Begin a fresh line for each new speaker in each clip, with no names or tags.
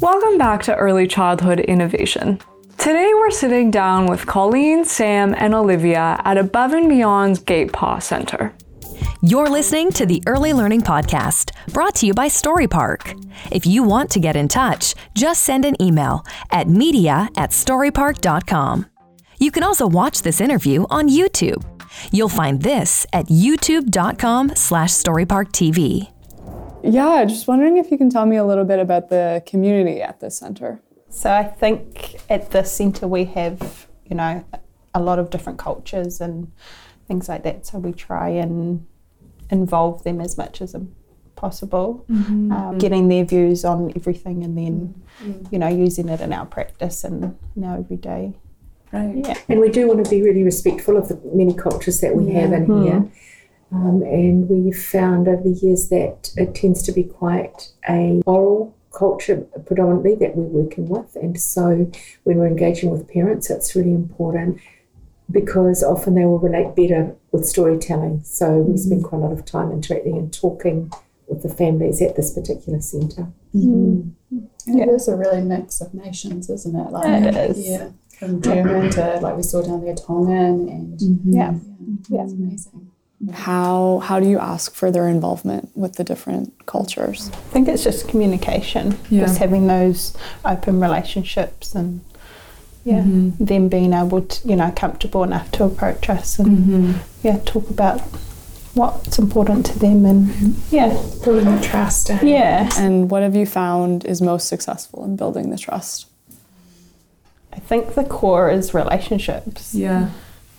Welcome back to Early Childhood Innovation. Today we're sitting down with Colleen, Sam, and Olivia at Above and Beyond's Gate Pa Center.
You're listening to the Early Learning Podcast, brought to you by Storypark. If you want to get in touch, just send an email at media at storypark.com. You can also watch this interview on YouTube. You'll find this at youtube.com slash storyparktv.
Yeah, just wondering if you can tell me a little bit about the community at this center.
So I think at the centre we have, you know, a lot of different cultures and things like that. So we try and involve them as much as possible, mm-hmm. um, getting their views on everything, and then mm-hmm. you know using it in our practice and now everyday.
Right. Yeah. And we do want to be really respectful of the many cultures that we yeah. have in mm-hmm. here. Um, and we've found over the years that it tends to be quite a oral culture predominantly that we're working with. And so when we're engaging with parents, it's really important because often they will relate better with storytelling. So we mm-hmm. spend quite a lot of time interacting and talking with the families at this particular center
mm-hmm. And yeah. it is a really mix of nations, isn't it?
Like, yeah, it is.
Yeah, from German to like we saw down there Tongan, and
mm-hmm. yeah,
yeah, it's amazing.
How how do you ask for their involvement with the different cultures?
I think it's just communication, yeah. just having those open relationships and yeah, mm-hmm. them being able to, you know, comfortable enough to approach us and mm-hmm. yeah, talk about what's important to them and yeah,
building the trust.
Yeah.
And what have you found is most successful in building the trust?
I think the core is relationships.
Yeah.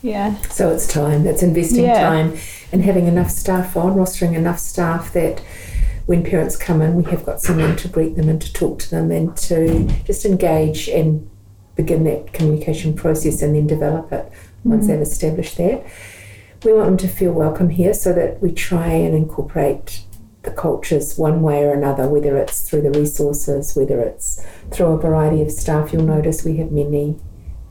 Yeah.
So it's time. It's investing yeah. time and having enough staff on, rostering enough staff that when parents come in, we have got someone to greet them and to talk to them and to just engage and begin that communication process and then develop it once mm. they've established that. We want them to feel welcome here so that we try and incorporate the cultures one way or another, whether it's through the resources, whether it's through a variety of staff. You'll notice we have many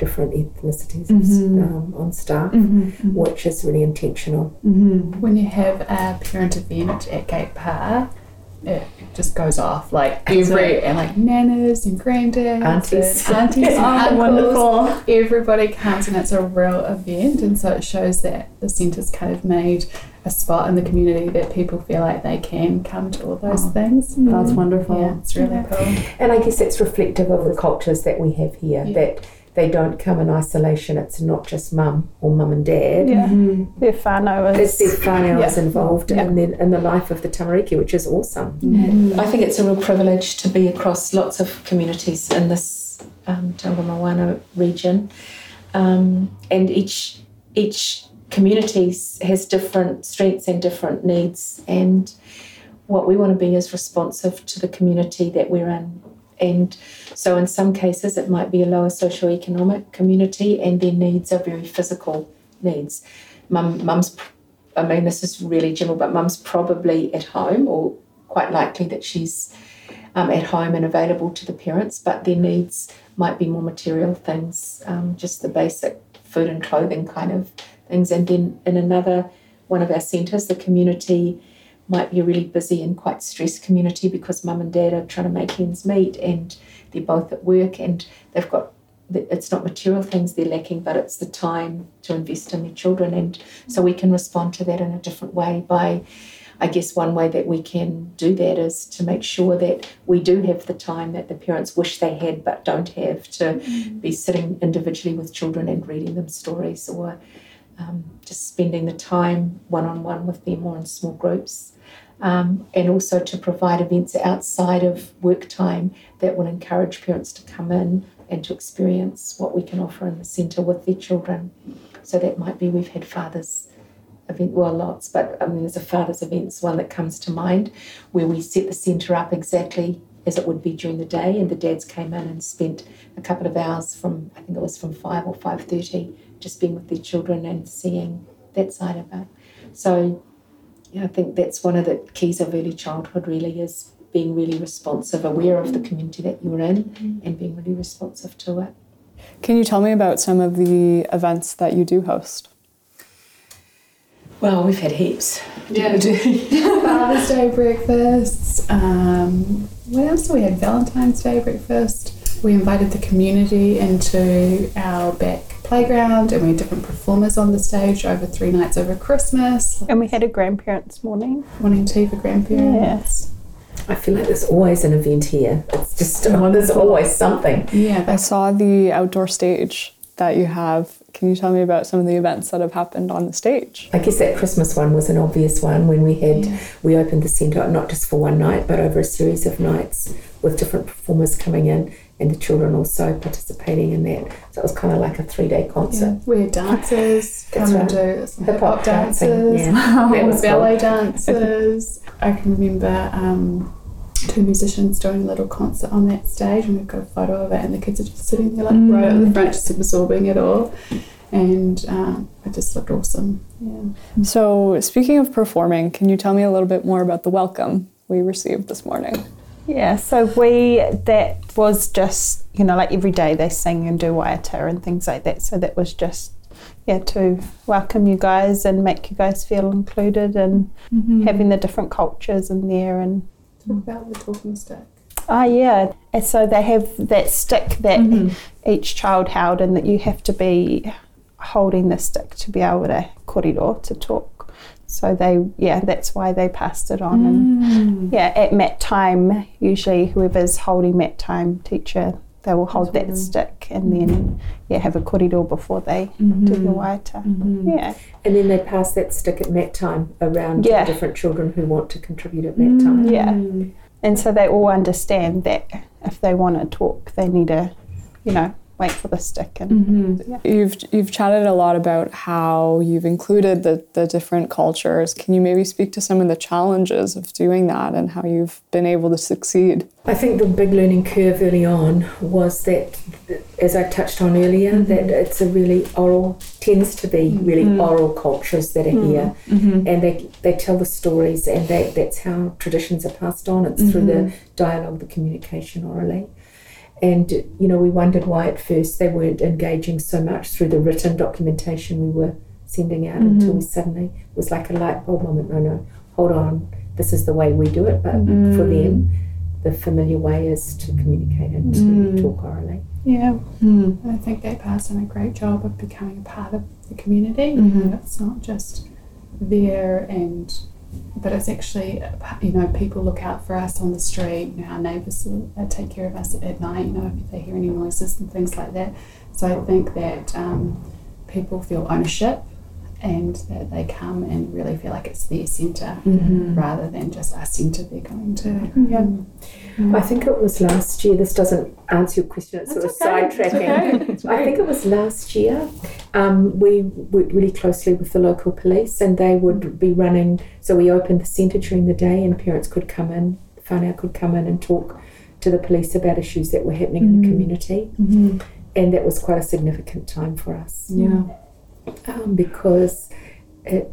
different ethnicities mm-hmm. um, on staff, mm-hmm. mm-hmm. which is really intentional.
Mm-hmm. When you have a parent event at Gate Pa, it just goes off like every and like nanas and granddads
aunties
and aunties and oh, wonderful everybody comes and it's a real event and so it shows that the centre's kind of made a spot in the community that people feel like they can come to all those oh, things
that's wonderful
yeah it's really yeah. cool
and I guess it's reflective of the cultures that we have here yeah. that they don't come in isolation. It's not just mum or mum and dad.
Yeah, mm-hmm. their whānau
is. It's their whānau yeah. involved yeah. in, the, in the life of the tamariki, which is awesome.
Mm-hmm. I think it's a real privilege to be across lots of communities in this um, Moana region. Um, and each each community has different strengths and different needs. And what we want to be is responsive to the community that we're in and so, in some cases, it might be a lower socioeconomic community, and their needs are very physical needs. Mum, mum's, I mean, this is really general, but mum's probably at home, or quite likely that she's um, at home and available to the parents, but their needs might be more material things, um, just the basic food and clothing kind of things. And then in another one of our centres, the community might be a really busy and quite stressed community because mum and dad are trying to make ends meet and they're both at work and they've got it's not material things they're lacking, but it's the time to invest in their children. And so we can respond to that in a different way by, I guess, one way that we can do that is to make sure that we do have the time that the parents wish they had but don't have to mm-hmm. be sitting individually with children and reading them stories or um, just spending the time one on one with them or in small groups um, and also to provide events outside of work time that will encourage parents to come in and to experience what we can offer in the centre with their children. So that might be we've had fathers event, well, lots, but I mean, there's a fathers events one that comes to mind where we set the centre up exactly as it would be during the day, and the dads came in and spent a couple of hours from I think it was from five or five thirty, just being with their children and seeing that side of it. So yeah, I think that's one of the keys of early childhood really is being really responsive, aware of the community that you're in mm-hmm. and being really responsive to it.
Can you tell me about some of the events that you do host?
Well, we've had heaps.
Yeah. Father's Day breakfasts. Um, what else do we had? Valentine's Day breakfast. We invited the community into our back playground and we had different performers on the stage over three nights over Christmas.
And we had a grandparents' morning.
Morning tea for grandparents. Yes.
I feel like there's always an event here. It's just, oh, there's always something.
Yeah.
I saw the outdoor stage that you have. Can you tell me about some of the events that have happened on the stage?
I guess that Christmas one was an obvious one when we had
Yeah.
we opened the centre not just for one night but over a series of nights with different performers coming in and the children also participating in that. So it was kind of like a three day
Yeah,
concert.
we had dancers
That's
come
right.
and do some
Hip
hip
hop
hop
dancing,
dances,
yeah. That
ballet
cool.
dances. I can remember um, two musicians doing a little concert on that stage, and we've got a photo of it, and the kids are just sitting there like right at the front, just absorbing it all, and um, it just looked awesome. Yeah.
So, speaking of performing, can you tell me a little bit more about the welcome we received this morning?
Yeah, so we, that was just, you know, like every day they sing and do waiata and things like that. So that was just, yeah, to welcome you guys and make you guys feel included and mm-hmm. having the different cultures in there. And
Talk about the talking stick.
oh, yeah. And so they have that stick that mm-hmm. each child held, and that you have to be holding the stick to be able to korero, to talk. So they, yeah, that's why they passed it on. And mm. yeah, at mat time, usually whoever's holding mat time, teacher, they will hold that mm-hmm. stick and then yeah have a korero before they mm-hmm. do the waiata. Mm-hmm. Yeah,
And then they pass that stick at mat time around
Yeah.
to different children who want to contribute at mat time. Mm.
yeah, mm. and so they all understand that if they want to talk, they need to, you know, wait for the stick mm-hmm. and
You've you've chatted a lot about how you've included the, the different cultures. Can you maybe speak to some of the challenges of doing that and how you've been able to succeed?
I think the big learning curve early on was that, as I touched on earlier, mm-hmm. that it's a really oral, tends to be really mm-hmm. oral cultures that are here. And they, they tell the stories, and they, that's how traditions are passed on. It's through the dialogue, the communication orally. And, you know, we wondered why at first they weren't engaging so much through the written documentation we were sending out mm-hmm. until we suddenly, it was like a light bulb moment. No, no, hold on, this is the way we do it. But for mm. them, the familiar way is to communicate and to mm. talk orally.
yeah,
And I think they passed on a great job of becoming a part of the community. You know, it's not just there and but it's actually you know people look out for us on the street you know our neighbours uh, take care of us at night you know if they hear any noises and things like that. So i think that um, people feel ownership and that they come and really feel like it's their center mm-hmm. rather than just a centre they're going to mm-hmm. yeah mm-hmm.
I think it was last year. This doesn't answer your question. It's sort of sidetracking. I think it was last year. Um, we worked really closely with the local police, and they would be running. So we opened the centre during the day, and parents could come in, whānau could come in and talk to the police about issues that were happening in the mm. community, and that was quite a significant time for us.
Yeah.
Um, because it,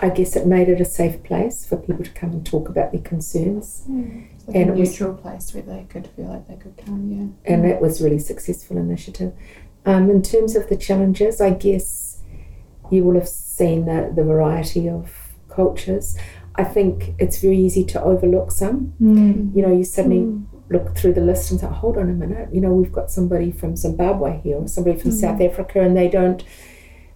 I guess it made it a safe place for people to come and talk about their concerns,
It's like
And
a
it was-
neutral place where they could feel like they could come yeah
and that was really successful initiative. Um, in terms of the challenges, I guess you will have seen the, the variety of cultures. I think it's very easy to overlook some. You know, you suddenly look through the list and say, hold on a minute, you know, we've got somebody from Zimbabwe here or somebody from South Africa, and they don't.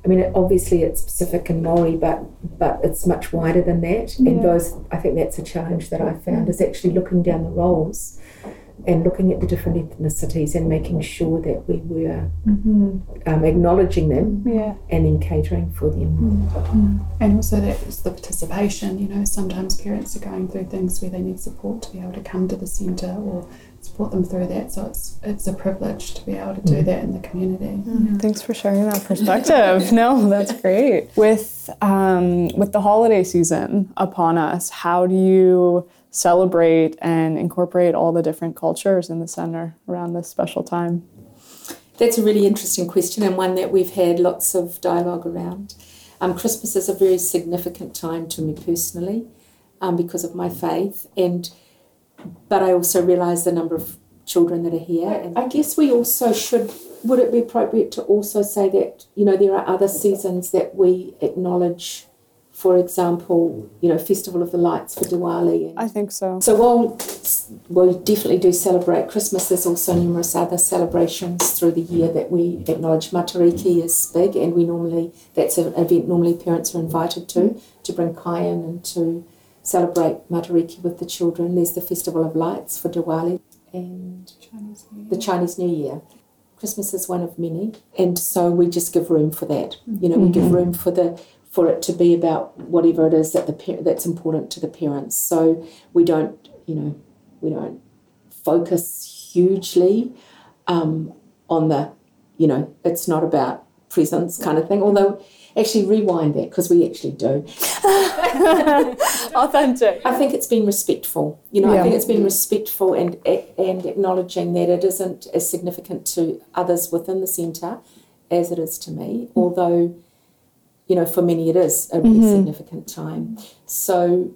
I mean, obviously it's Pacific and Maori, but but it's much wider than that. And those, I think that's a challenge that I found is actually looking down the rolls and looking at the different ethnicities and making sure that we were um, acknowledging them
yeah,
and then catering for them.
And also that is the participation. You know, sometimes parents are going through things where they need support to be able to come to the centre or support them through that. So it's it's a privilege to be able to do that in the community.
Thanks for sharing that perspective. no, that's great. With um, with the holiday season upon us, how do you celebrate and incorporate all the different cultures in the center around this special time?
That's a really interesting question and one that we've had lots of dialogue around. Um, Christmas is a very significant time to me personally um, because of my faith, and but I also realise the number of children that are here. And I guess we also should. Would it be appropriate to also say that you know there are other seasons that we acknowledge
for example, you know, Festival of the Lights for Diwali.
I think so.
So while we definitely do celebrate Christmas, there's also numerous other celebrations through the year that we acknowledge. Matariki is big, and we normally that's an event normally parents are invited to to bring kai in and to celebrate Matariki with the children. There's the Festival of Lights for Diwali and
Chinese New Year.
the Chinese New Year. Christmas is one of many, and so we just give room for that. You know, we give room for the for it to be about whatever it is that the par- that's important to the parents. So we don't, you know, we don't focus hugely um, on the, you know, it's not about presents kind of thing. Although, actually, rewind that because we actually do.
Authentic.
I think it's been respectful. You know,
Yeah.
I think it's been respectful and and acknowledging that it isn't as significant to others within the centre as it is to me. Although, you know, for many it is a really significant time. So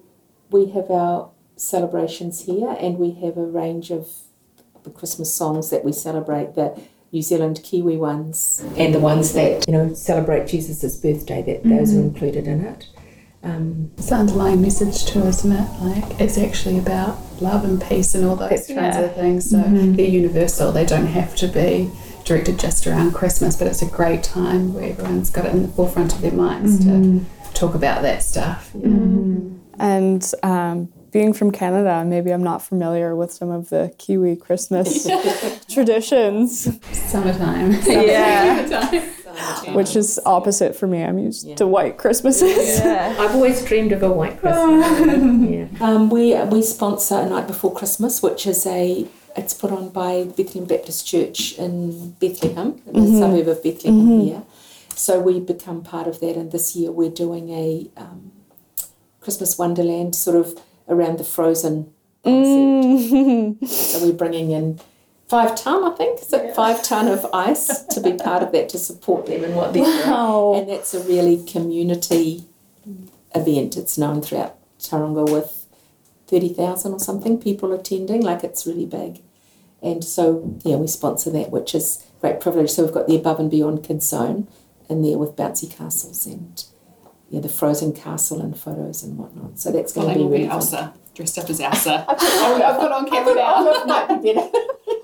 we have our celebrations here, and we have a range of the Christmas songs that we celebrate. The New Zealand Kiwi ones and the ones that you know celebrate Jesus' birthday. That those are included in it. Um,
It's the underlying message too, isn't it? Like it's actually about love and peace and all those kinds
right.
of things. So they're universal. They don't have to be directed just around Christmas, but it's a great time where everyone's got it in the forefront of their minds to talk about that stuff. Yeah.
And um, being from Canada, maybe I'm not familiar with some of the Kiwi Christmas traditions,
Summertime.
Yeah. which is opposite for me. I'm used to white Christmases. Yeah.
I've always dreamed of a white Christmas. yeah. Um, we we sponsor a night before Christmas, which is a it's put on by Bethlehem Baptist Church in Bethlehem, in the suburb of Bethlehem here. So we become part of that, and this year we're doing a um, Christmas Wonderland sort of around the frozen concept. Mm. so we're bringing in five ton, I think, is it five ton of ice to be part of that to support them and what they're doing. And that's a really community event. It's known throughout Tauranga with 30,000 or something people attending, like it's really big. And so, yeah, we sponsor that, which is great privilege. So we've got the Above and Beyond Kids Zone in there with bouncy castles and yeah, the frozen castle and photos and whatnot. So that's going
Well,
to be
will be
really fun.
Elsa, dressed up as Elsa.
I've got on camera now.
might be better.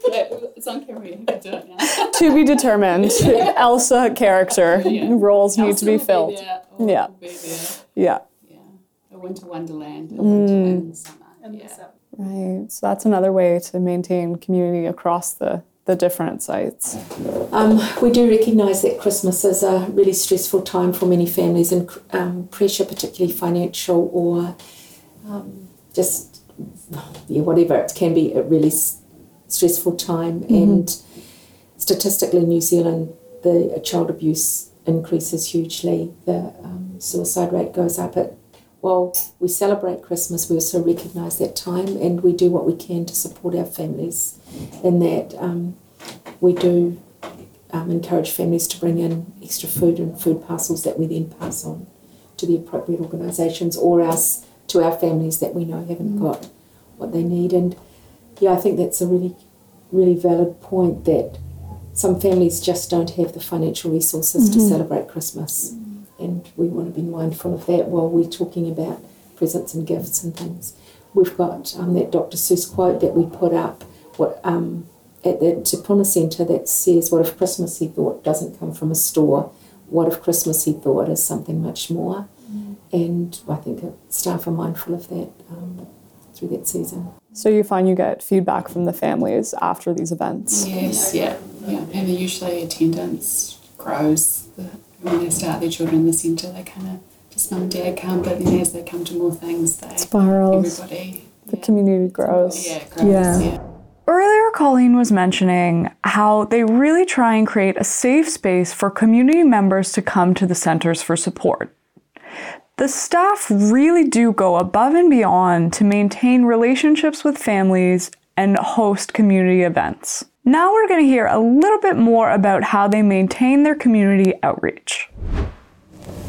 Yeah, it's on camera. You can do it now.
to be determined. Elsa character
Yeah.
roles need to be filled.
there, or
Yeah.
be.
Yeah.
Yeah. A winter wonderland. A winter mm. in summer. yeah.
Right. So that's another way to maintain community across the, the different sites.
Um, we do recognise that Christmas is a really stressful time for many families and um, pressure, particularly financial or um, just yeah, whatever. It can be a really s- stressful time. And statistically, in New Zealand, the child abuse increases hugely. The um, suicide rate goes up. It, while we celebrate Christmas, we also recognise that time and we do what we can to support our families in that. Um, we do um, encourage families to bring in extra food and food parcels that we then pass on to the appropriate organisations or else to our families that we know haven't got what they need. And yeah, I think that's a really, really valid point that some families just don't have the financial resources to celebrate Christmas. And we want to be mindful of that while we're talking about presents and gifts and things. We've got um, that Dr. Seuss quote that we put up what, um, at the Te Puna Centre that says, What if Christmas he thought doesn't come from a store? What if Christmas he thought is something much more? And I think uh, staff are mindful of that um, through that season.
So you find you get feedback from the families after these events.
Yes, yeah, yeah. And usually attendance grows the, when they start their children in the centre. They kind of just mum and dad come, but then as they come to more things, they
Spirals.
everybody
The community grows.
yeah, it grows.
Yeah.
yeah.
Earlier, Colleen was mentioning how they really try and create a safe space for community members to come to the centers for support. The staff really do go above and beyond to maintain relationships with families and host community events. Now we're going to hear a little bit more about how they maintain their community outreach.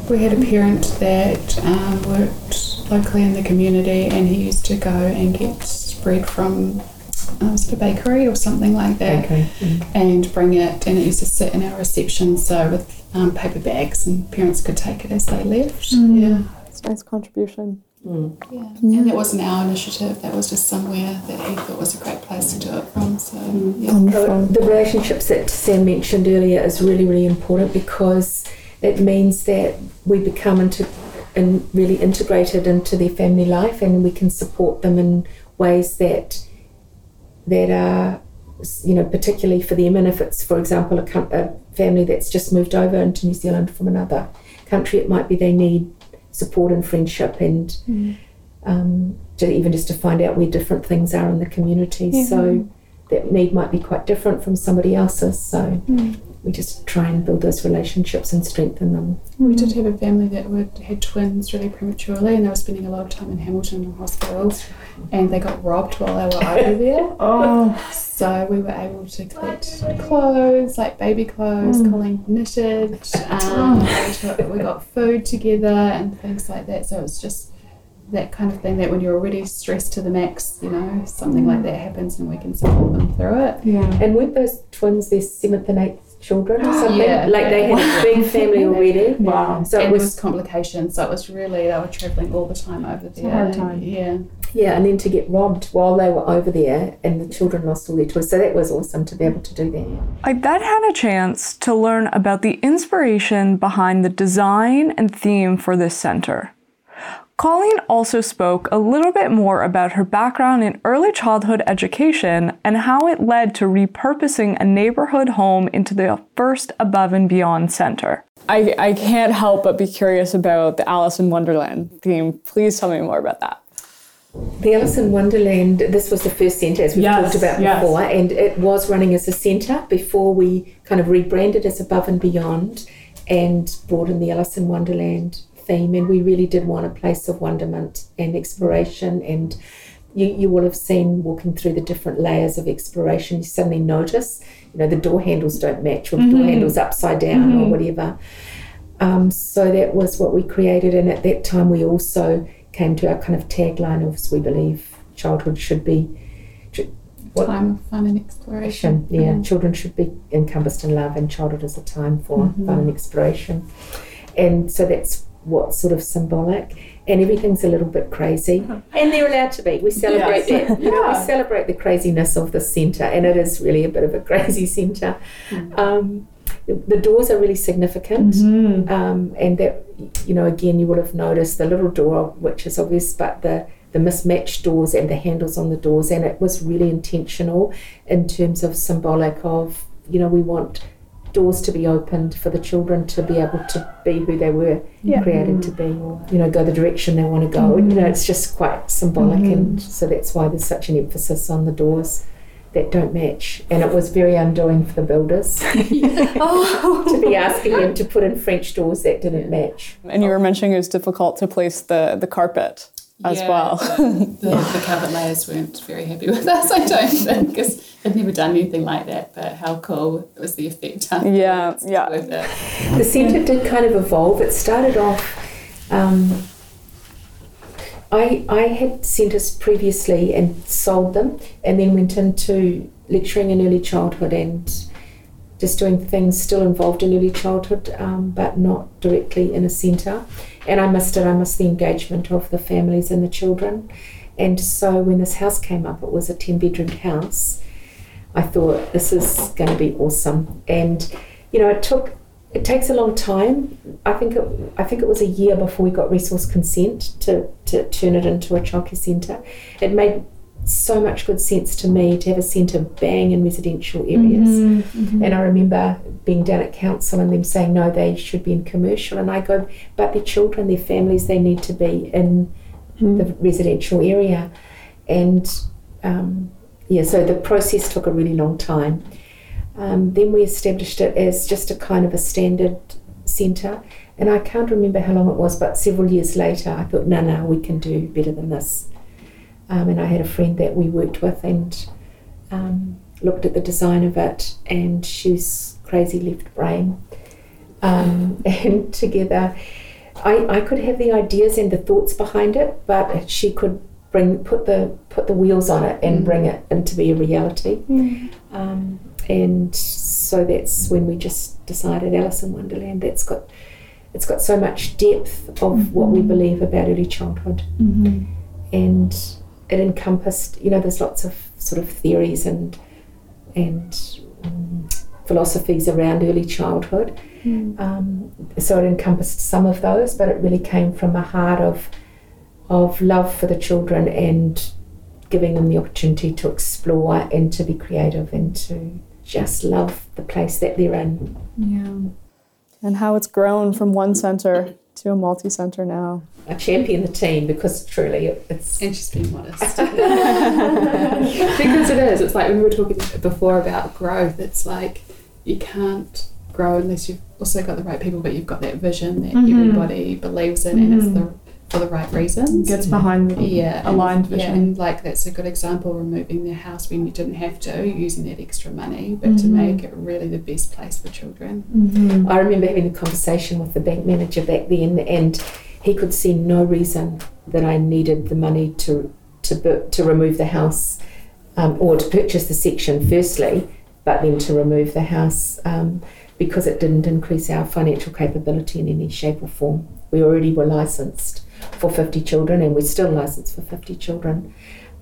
We had a parent that um, worked locally in the community, and he used to go and get bread from uh, was it a bakery or something like that,
Okay.
and bring it, and it used to sit in our reception, so with um, paper bags, and parents could take it as they left. Yeah,
It's a nice contribution.
Mm. Yeah. yeah. And that wasn't our initiative, that was just somewhere that he thought was a great place to do it from. So, mm. yeah.
Wonderful. The relationships that Sam mentioned earlier is really, really important because it means that we become into and really integrated into their family life and we can support them in ways that that are you know particularly for them and if it's for example a, a family that's just moved over into New Zealand from another country it might be they need support and friendship and mm. um, to even just to find out where different things are in the community yeah. so that need might be quite different from somebody else's so mm we just try and build those relationships and strengthen them.
We did have a family that would, had twins really prematurely, and they were spending a lot of time in Hamilton Hospital, and they got robbed while they were over there. oh, so we were able to collect clothes, like baby clothes, mm. Colleen knitted. Um, oh. we got food together and things like that. So it was just that kind of thing that when you're already stressed to the max, you know, something like that happens and we can support them through it.
Yeah. And with those twins, their seventh and eighth children or something. Yeah, like they had a big family already.
Wow. So and it was complications. So it was really they were travelling all the time over there.
hard time. Yeah. Yeah, and then to get robbed while they were over there, and the children lost all their toys. So that was awesome to be able to do that.
I then had a chance to learn about the inspiration behind the design and theme for this center. Colleen also spoke a little bit more about her background in early childhood education and how it led to repurposing a neighborhood home into the first Above and Beyond Center. I, I can't help but be curious about the Alice in Wonderland theme. Please tell me more about that.
The Alice in Wonderland, this was the first centre, as we've yes, talked about yes. before, and it was running as a centre before we kind of rebranded as Above and Beyond and brought in the Alice in Wonderland theme, and we really did want a place of wonderment and exploration. And you, you will have seen walking through the different layers of exploration, you suddenly notice, you know, the door handles don't match, or the mm-hmm. door handles upside down, mm-hmm. or whatever. Um, so that was what we created, and at that time we also came to our kind of tagline of we believe childhood should be
what, time of fun and exploration.
Yeah, mm-hmm. children should be encompassed in love, and childhood is a time for mm-hmm. fun and exploration. And so that's what's sort of symbolic and everything's a little bit crazy and they're allowed to be we celebrate yes. that you know we celebrate the craziness of the centre and it is really a bit of a crazy centre mm. um, the doors are really significant mm-hmm. um, and that you know again you would have noticed the little door which is obvious but the the mismatched doors and the handles on the doors and it was really intentional in terms of symbolic of you know we want doors to be opened for the children to be able to be who they were yeah. created to be or you know go the direction they want to go mm-hmm. you know it's just quite symbolic mm-hmm. and so that's why there's such an emphasis on the doors that don't match and it was very undoing for the builders oh. to be asking them to put in french doors that didn't match
and you were mentioning it was difficult to place the the carpet as yeah, well.
the, the, the, carpet layers weren't very happy with us, I don't think, because they'd never done anything like that. But how cool was the effect?
Yeah, yeah.
The centre did kind of evolve. It started off. Um, I I had centres previously and sold them, and then went into lecturing in early childhood and just doing things still involved in early childhood, um, but not directly in a centre. And I missed it. I missed the engagement of the families and the children. And so when this house came up, it was a 10 bedroom house. I thought this is going to be awesome. And, you know, it took, it takes a long time. I think it, I think it was a year before we got resource consent to, to turn it into a childcare centre. It made so much good sense to me to have a centre bang in residential areas. Mm-hmm, mm-hmm. And I remember being down at council and them saying, no, they should be in commercial. And I go, but their children, their families, they need to be in mm-hmm. the residential area. And um, yeah, so the process took a really long time. Um, then we established it as just a kind of a standard centre. And I can't remember how long it was, but several years later, I thought, no, no, we can do better than this. Um, and I had a friend that we worked with and um, looked at the design of it, and she's crazy left brain. Um, and together, I, I could have the ideas and the thoughts behind it, but she could bring put the put the wheels on it and mm. bring it into be a reality. Mm. Um, and so that's when we just decided Alice in Wonderland. That's got it's got so much depth of mm-hmm. what we believe about early childhood.
Mm-hmm.
And it encompassed, you know, there's lots of sort of theories and and um, philosophies around early childhood.
Mm.
Um, so it encompassed some of those, but it really came from a heart of of love for the children and giving them the opportunity to explore and to be creative and to just love the place that they're in.
Yeah.
And how it's grown from one centre to a multi centre now.
I champion the team because truly it's.
And she's being modest. because it is. It's like when we were talking before about growth, it's like you can't grow unless you've also got the right people, but you've got that vision that mm-hmm. everybody believes in mm-hmm. and it's the for the right reasons.
Gets behind the
yeah,
aligned
and,
vision.
Yeah, and like that's a good example, removing the house when you didn't have to, using that extra money, but mm-hmm. to make it really the best place for children.
Mm-hmm. I remember having a conversation with the bank manager back then, and he could see no reason that I needed the money to to to remove the house um, or to purchase the section firstly, but then to remove the house. Um, because it didn't increase our financial capability in any shape or form. We already were licensed for 50 children and we're still licensed for 50 children.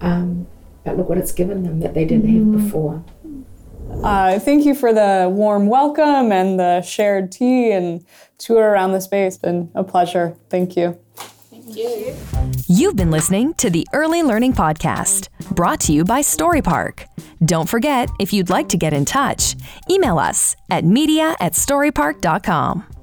Um, but look what it's given them that they didn't mm. have before.
Uh, thank you for the warm welcome and the shared tea and tour around the space. Been a pleasure. Thank you.
Thank you.
You've been listening to the Early Learning Podcast, brought to you by Storypark. Don't forget, if you'd like to get in touch, email us at media at storypark.com.